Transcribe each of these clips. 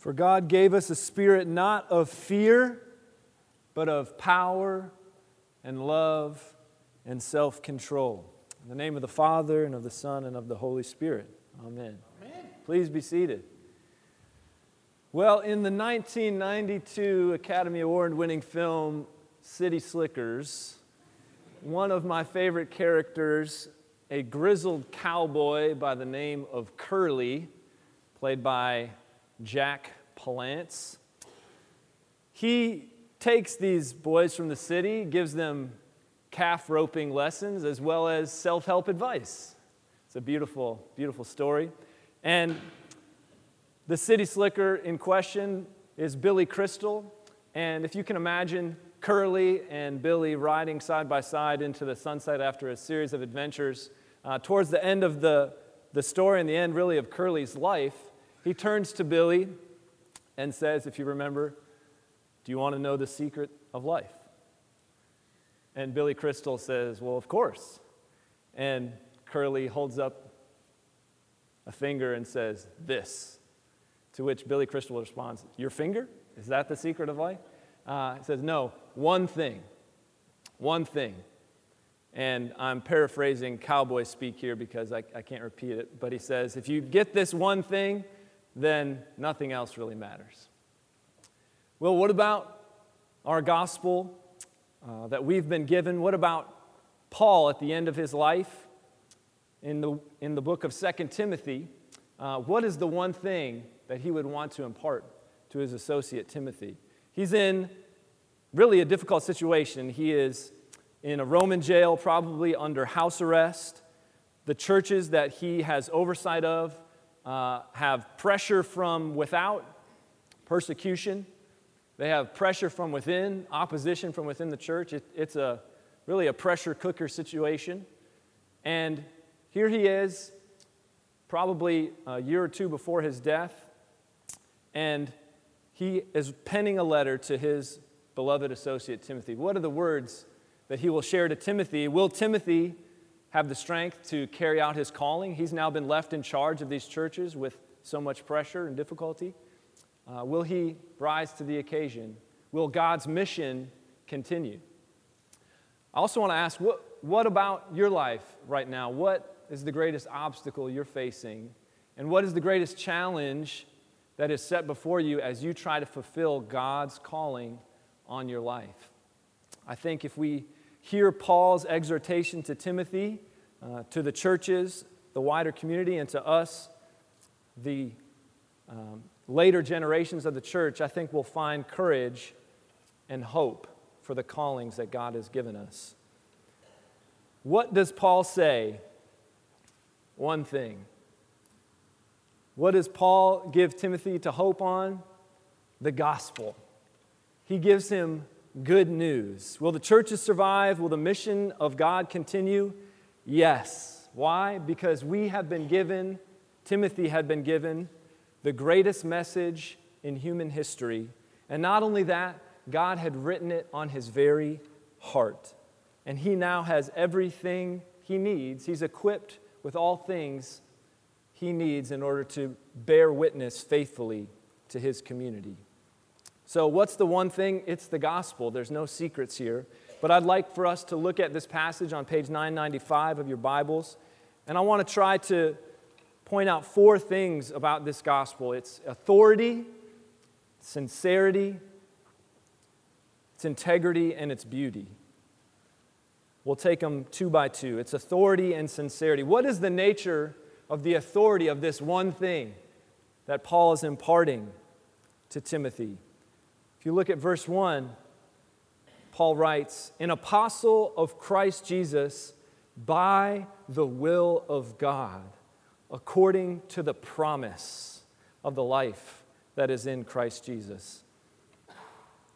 For God gave us a spirit not of fear, but of power and love and self control. In the name of the Father, and of the Son, and of the Holy Spirit. Amen. Amen. Please be seated. Well, in the 1992 Academy Award winning film City Slickers, one of my favorite characters, a grizzled cowboy by the name of Curly, played by Jack Palance. He takes these boys from the city, gives them calf roping lessons as well as self help advice. It's a beautiful, beautiful story. And the city slicker in question is Billy Crystal. And if you can imagine Curly and Billy riding side by side into the sunset after a series of adventures, uh, towards the end of the, the story and the end, really, of Curly's life, he turns to Billy and says, if you remember, Do you want to know the secret of life? And Billy Crystal says, Well, of course. And Curly holds up a finger and says, This. To which Billy Crystal responds, Your finger? Is that the secret of life? Uh, he says, No, one thing. One thing. And I'm paraphrasing cowboy speak here because I, I can't repeat it. But he says, If you get this one thing, then nothing else really matters. Well, what about our gospel uh, that we've been given? What about Paul at the end of his life in the, in the book of Second Timothy? Uh, what is the one thing that he would want to impart to his associate Timothy? He's in really a difficult situation. He is in a Roman jail, probably under house arrest. The churches that he has oversight of uh, have pressure from without, persecution. They have pressure from within, opposition from within the church. It, it's a, really a pressure cooker situation. And here he is, probably a year or two before his death, and he is penning a letter to his beloved associate Timothy. What are the words that he will share to Timothy? Will Timothy have the strength to carry out his calling. He's now been left in charge of these churches with so much pressure and difficulty. Uh, will he rise to the occasion? Will God's mission continue? I also want to ask what, what about your life right now? What is the greatest obstacle you're facing? And what is the greatest challenge that is set before you as you try to fulfill God's calling on your life? I think if we hear Paul's exhortation to Timothy, uh, to the churches, the wider community, and to us, the um, later generations of the church, I think we'll find courage and hope for the callings that God has given us. What does Paul say? One thing. What does Paul give Timothy to hope on? The gospel. He gives him good news. Will the churches survive? Will the mission of God continue? Yes. Why? Because we have been given, Timothy had been given, the greatest message in human history. And not only that, God had written it on his very heart. And he now has everything he needs. He's equipped with all things he needs in order to bear witness faithfully to his community. So, what's the one thing? It's the gospel. There's no secrets here. But I'd like for us to look at this passage on page 995 of your Bibles. And I want to try to point out four things about this gospel it's authority, sincerity, its integrity, and its beauty. We'll take them two by two. It's authority and sincerity. What is the nature of the authority of this one thing that Paul is imparting to Timothy? If you look at verse 1, Paul writes, An apostle of Christ Jesus by the will of God, according to the promise of the life that is in Christ Jesus.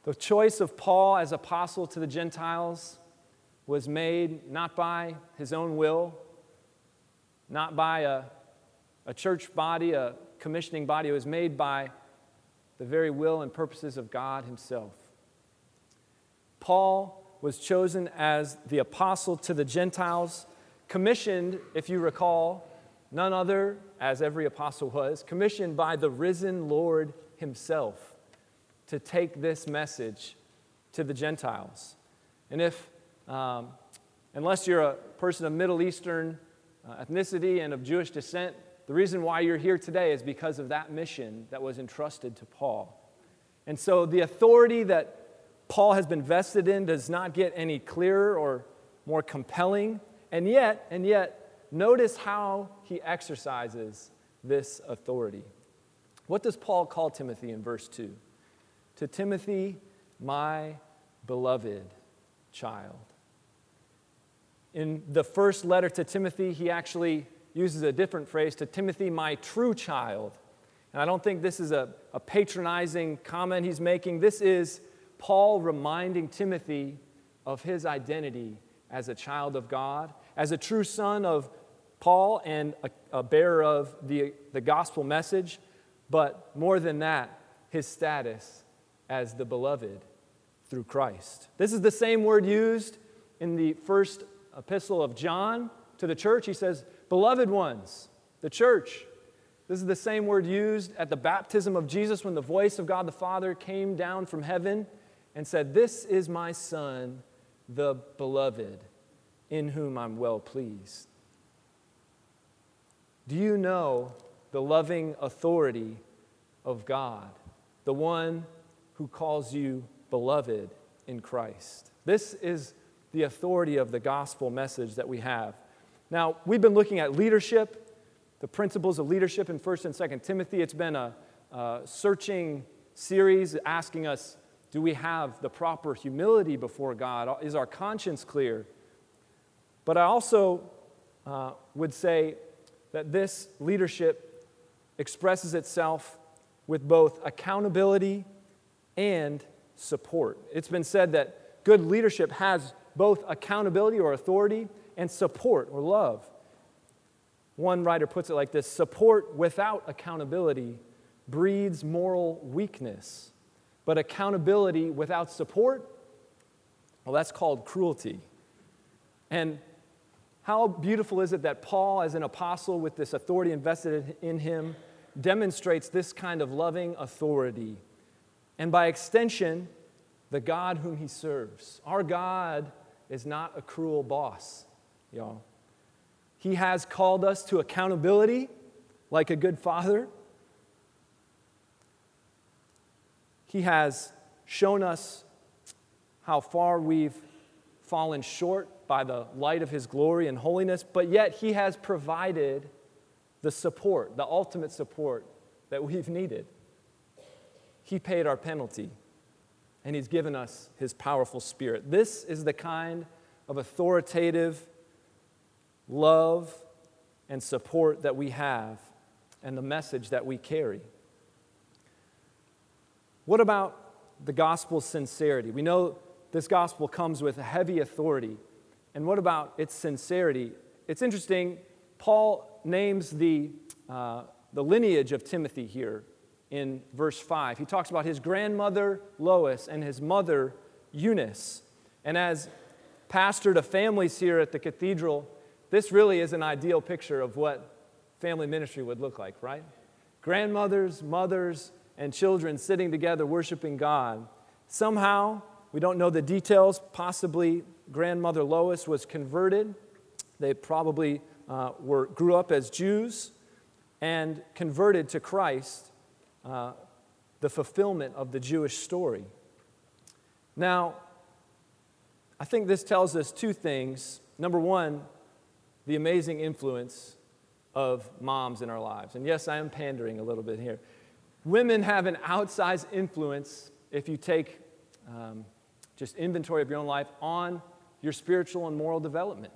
The choice of Paul as apostle to the Gentiles was made not by his own will, not by a, a church body, a commissioning body. It was made by the very will and purposes of God Himself. Paul was chosen as the apostle to the Gentiles, commissioned, if you recall, none other, as every apostle was, commissioned by the risen Lord himself to take this message to the Gentiles. And if, um, unless you're a person of Middle Eastern uh, ethnicity and of Jewish descent, the reason why you're here today is because of that mission that was entrusted to Paul. And so the authority that Paul has been vested in does not get any clearer or more compelling. And yet, and yet, notice how he exercises this authority. What does Paul call Timothy in verse 2? To Timothy, my beloved child. In the first letter to Timothy, he actually uses a different phrase to Timothy, my true child. And I don't think this is a, a patronizing comment he's making. This is Paul reminding Timothy of his identity as a child of God, as a true son of Paul and a, a bearer of the, the gospel message, but more than that, his status as the beloved through Christ. This is the same word used in the first epistle of John to the church. He says, Beloved ones, the church. This is the same word used at the baptism of Jesus when the voice of God the Father came down from heaven and said, This is my Son, the beloved, in whom I'm well pleased. Do you know the loving authority of God, the one who calls you beloved in Christ? This is the authority of the gospel message that we have. Now, we've been looking at leadership, the principles of leadership in 1st and 2nd Timothy. It's been a, a searching series asking us do we have the proper humility before God? Is our conscience clear? But I also uh, would say that this leadership expresses itself with both accountability and support. It's been said that good leadership has both accountability or authority and support or love. One writer puts it like this support without accountability breeds moral weakness, but accountability without support, well, that's called cruelty. And how beautiful is it that Paul, as an apostle with this authority invested in him, demonstrates this kind of loving authority? And by extension, the God whom he serves. Our God is not a cruel boss y'all. He has called us to accountability like a good father. He has shown us how far we've fallen short by the light of His glory and holiness, but yet He has provided the support, the ultimate support that we've needed. He paid our penalty, and He's given us His powerful Spirit. This is the kind of authoritative love, and support that we have and the message that we carry. What about the gospel's sincerity? We know this gospel comes with heavy authority. And what about its sincerity? It's interesting, Paul names the, uh, the lineage of Timothy here in verse 5. He talks about his grandmother Lois and his mother Eunice. And as pastor to families here at the cathedral, this really is an ideal picture of what family ministry would look like, right? Grandmothers, mothers, and children sitting together worshiping God. Somehow, we don't know the details, possibly grandmother Lois was converted. They probably uh, were, grew up as Jews and converted to Christ, uh, the fulfillment of the Jewish story. Now, I think this tells us two things. Number one, the amazing influence of moms in our lives. And yes, I am pandering a little bit here. Women have an outsized influence if you take um, just inventory of your own life on your spiritual and moral development.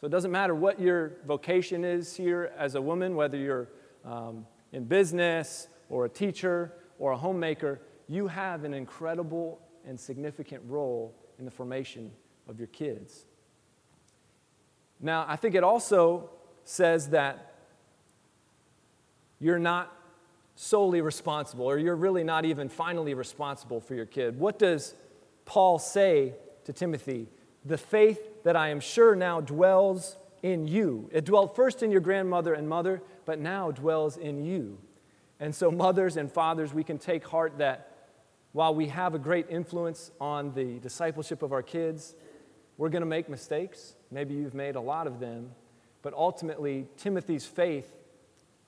So it doesn't matter what your vocation is here as a woman, whether you're um, in business or a teacher or a homemaker, you have an incredible and significant role in the formation of your kids. Now, I think it also says that you're not solely responsible, or you're really not even finally responsible for your kid. What does Paul say to Timothy? The faith that I am sure now dwells in you. It dwelt first in your grandmother and mother, but now dwells in you. And so, mothers and fathers, we can take heart that while we have a great influence on the discipleship of our kids, we're going to make mistakes. Maybe you've made a lot of them. But ultimately, Timothy's faith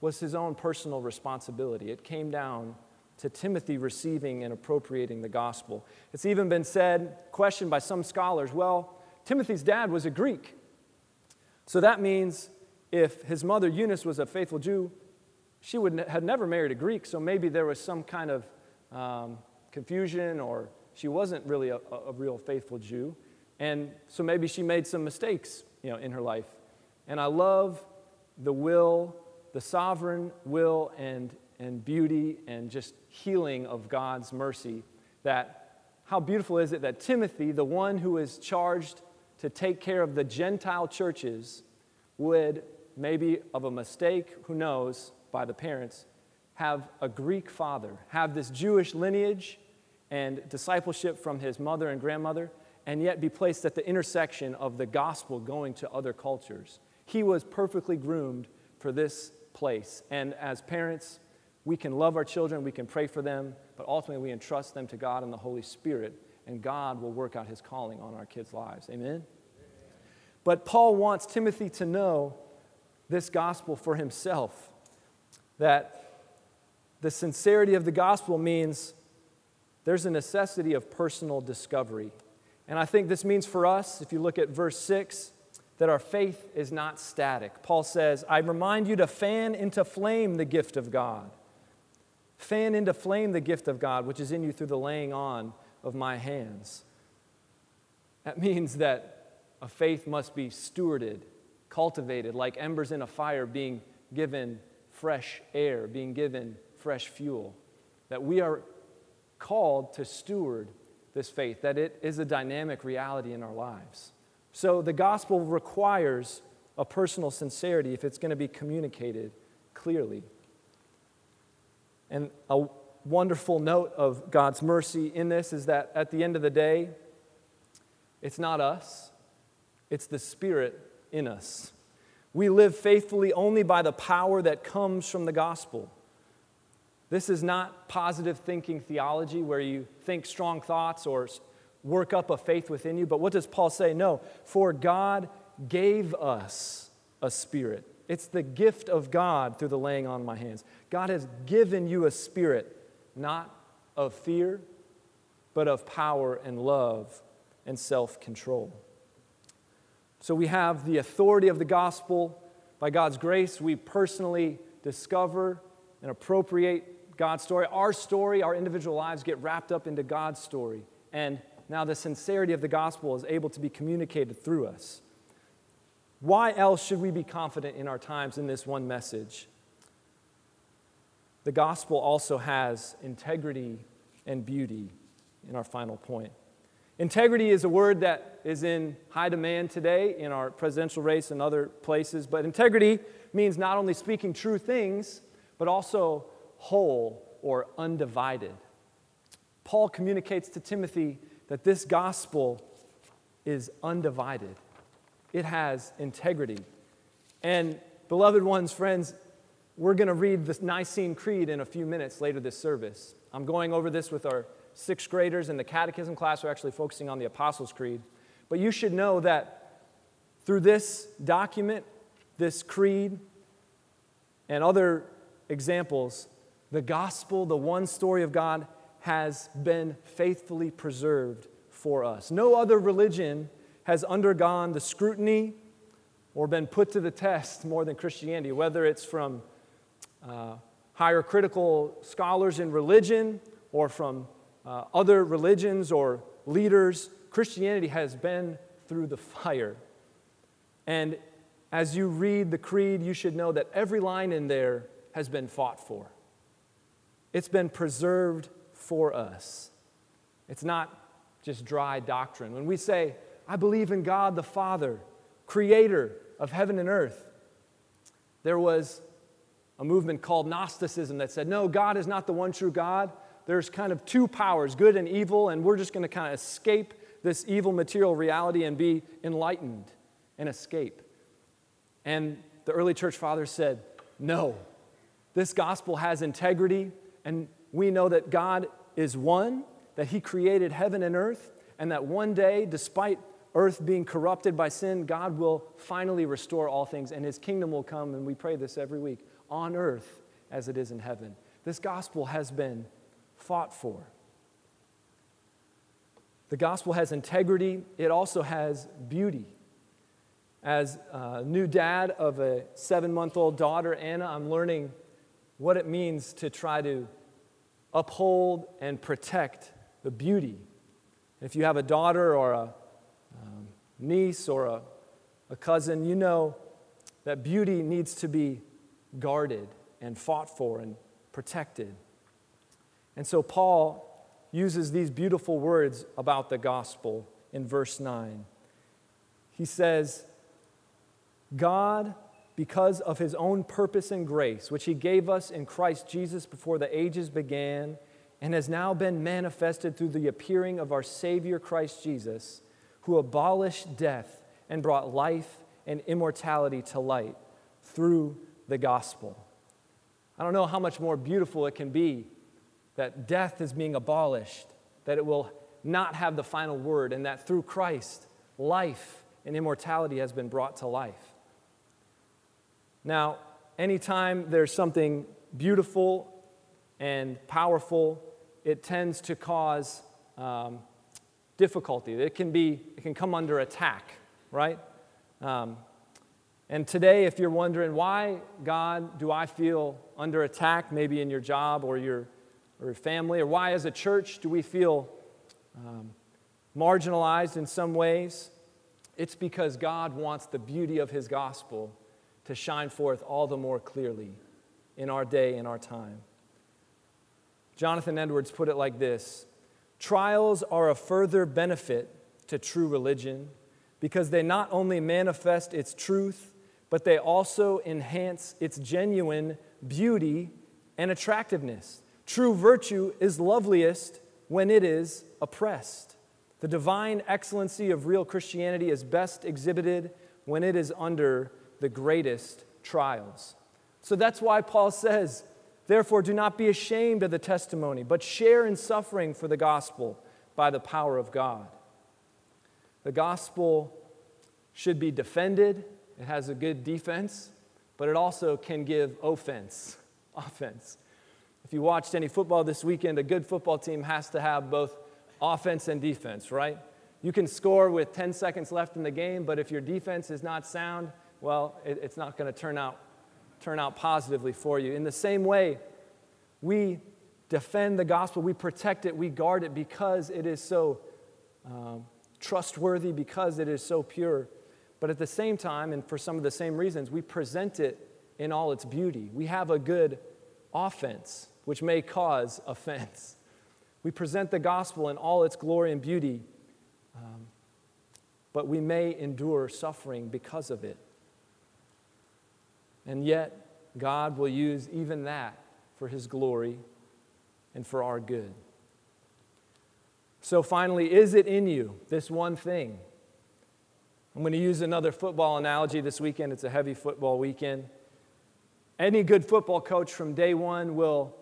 was his own personal responsibility. It came down to Timothy receiving and appropriating the gospel. It's even been said, questioned by some scholars, well, Timothy's dad was a Greek. So that means if his mother Eunice was a faithful Jew, she would had never married a Greek, so maybe there was some kind of um, confusion or she wasn't really a, a real faithful Jew. And so maybe she made some mistakes, you know, in her life. And I love the will, the sovereign will and, and beauty and just healing of God's mercy. That how beautiful is it that Timothy, the one who is charged to take care of the Gentile churches, would maybe of a mistake, who knows, by the parents, have a Greek father, have this Jewish lineage and discipleship from his mother and grandmother, and yet be placed at the intersection of the gospel going to other cultures. He was perfectly groomed for this place. And as parents, we can love our children, we can pray for them, but ultimately we entrust them to God and the Holy Spirit, and God will work out his calling on our kids' lives. Amen? But Paul wants Timothy to know this gospel for himself that the sincerity of the gospel means there's a necessity of personal discovery. And I think this means for us, if you look at verse 6, that our faith is not static. Paul says, I remind you to fan into flame the gift of God. Fan into flame the gift of God, which is in you through the laying on of my hands. That means that a faith must be stewarded, cultivated, like embers in a fire, being given fresh air, being given fresh fuel. That we are called to steward this faith, that it is a dynamic reality in our lives. So the gospel requires a personal sincerity if it's going to be communicated clearly. And a wonderful note of God's mercy in this is that at the end of the day, it's not us, it's the Spirit in us. We live faithfully only by the power that comes from the gospel. This is not positive thinking theology where you think strong thoughts or work up a faith within you. But what does Paul say? No, for God gave us a spirit. It's the gift of God through the laying on my hands. God has given you a spirit, not of fear, but of power and love and self control. So we have the authority of the gospel. By God's grace, we personally discover and appropriate God's story. Our story, our individual lives get wrapped up into God's story. And now the sincerity of the gospel is able to be communicated through us. Why else should we be confident in our times in this one message? The gospel also has integrity and beauty in our final point. Integrity is a word that is in high demand today in our presidential race and other places, but integrity means not only speaking true things, but also whole or undivided. Paul communicates to Timothy that this gospel is undivided, it has integrity. And, beloved ones, friends, we're going to read the Nicene Creed in a few minutes later this service. I'm going over this with our sixth graders in the catechism class. We're actually focusing on the Apostles' Creed. But you should know that through this document, this creed, and other examples, the gospel, the one story of God, has been faithfully preserved for us. No other religion has undergone the scrutiny or been put to the test more than Christianity, whether it's from uh, higher critical scholars in religion or from uh, other religions or leaders. Christianity has been through the fire. And as you read the creed, you should know that every line in there has been fought for. It's been preserved for us. It's not just dry doctrine. When we say, I believe in God the Father, creator of heaven and earth, there was a movement called Gnosticism that said, no, God is not the one true God. There's kind of two powers, good and evil, and we're just going to kind of escape this evil material reality and be enlightened and escape. And the early church fathers said, No, this gospel has integrity, and we know that God is one, that He created heaven and earth, and that one day, despite earth being corrupted by sin, God will finally restore all things, and His kingdom will come, and we pray this every week, on earth as it is in heaven. This gospel has been fought for. The gospel has integrity, it also has beauty. As a new dad of a seven month old daughter, Anna, I'm learning what it means to try to uphold and protect the beauty. And If you have a daughter or a um, niece or a, a cousin, you know that beauty needs to be guarded and fought for and protected. And so Paul uses these beautiful words about the gospel in verse 9. He says, God, because of his own purpose and grace, which he gave us in Christ Jesus before the ages began, and has now been manifested through the appearing of our Savior Christ Jesus, who abolished death and brought life and immortality to light through the gospel. I don't know how much more beautiful it can be that death is being abolished, that it will not have the final word, and that through Christ, life and immortality has been brought to life. Now, anytime there's something beautiful and powerful, it tends to cause um, difficulty. It can be, it can come under attack, right? Um, and today, if you're wondering why, God, do I feel under attack, maybe in your job or your or family, or why as a church do we feel um, marginalized in some ways? It's because God wants the beauty of His gospel to shine forth all the more clearly in our day and our time. Jonathan Edwards put it like this Trials are a further benefit to true religion because they not only manifest its truth, but they also enhance its genuine beauty and attractiveness. True virtue is loveliest when it is oppressed. The divine excellency of real Christianity is best exhibited when it is under the greatest trials. So that's why Paul says, Therefore, do not be ashamed of the testimony, but share in suffering for the gospel by the power of God. The gospel should be defended, it has a good defense, but it also can give offense, offense. If you watched any football this weekend, a good football team has to have both offense and defense, right? You can score with 10 seconds left in the game, but if your defense is not sound, well, it, it's not going to turn out, turn out positively for you. In the same way, we defend the gospel, we protect it, we guard it because it is so um, trustworthy, because it is so pure. But at the same time, and for some of the same reasons, we present it in all its beauty. We have a good offense which may cause offense. We present the gospel in all its glory and beauty, um, but we may endure suffering because of it. And yet, God will use even that for His glory and for our good. So, finally, is it in you, this one thing? I'm going to use another football analogy this weekend. It's a heavy football weekend. Any good football coach from day one will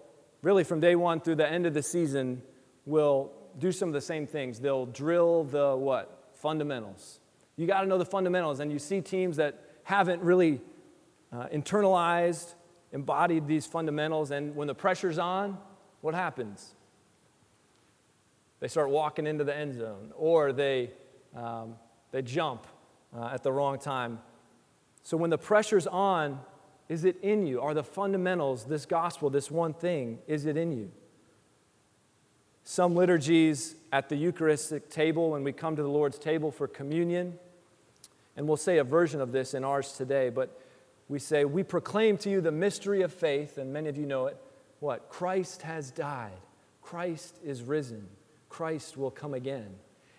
really from day one through the end of the season, will do some of the same things. They'll drill the what? Fundamentals. You got to know the fundamentals. And you see teams that haven't really uh, internalized, embodied these fundamentals. And when the pressure's on, what happens? They start walking into the end zone or they, um, they jump uh, at the wrong time. So when the pressure's on, is it in you? Are the fundamentals, this gospel, this one thing, is it in you? Some liturgies at the Eucharistic table, when we come to the Lord's table for communion, and we'll say a version of this in ours today, but we say, We proclaim to you the mystery of faith, and many of you know it. What? Christ has died, Christ is risen, Christ will come again.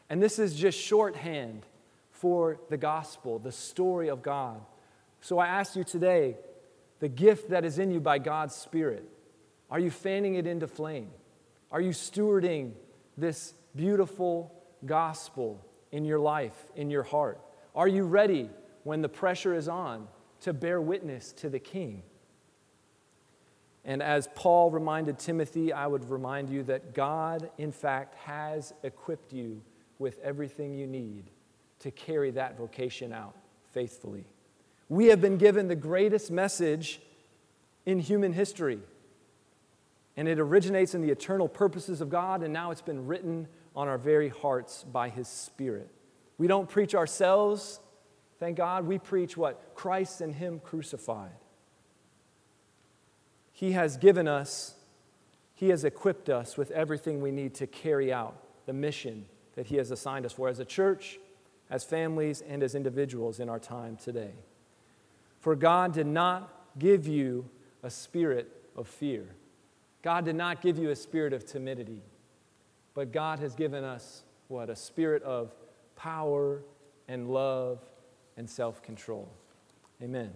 And this is just shorthand for the gospel, the story of God. So I ask you today, the gift that is in you by God's Spirit? Are you fanning it into flame? Are you stewarding this beautiful gospel in your life, in your heart? Are you ready when the pressure is on to bear witness to the king. And as Paul reminded Timothy, I would remind you that God, in fact, has equipped you with everything you need to carry that vocation out faithfully. We have been given the greatest message in human history. And it originates in the eternal purposes of God, and now it's been written on our very hearts by His Spirit. We don't preach ourselves, thank God. We preach what? Christ and Him crucified. He has given us, He has equipped us with everything we need to carry out the mission that He has assigned us for as a church, as families, and as individuals in our time today. For God did not give you a spirit of fear. God did not give you a spirit of timidity, but God has given us what? A spirit of power and love and self control. Amen.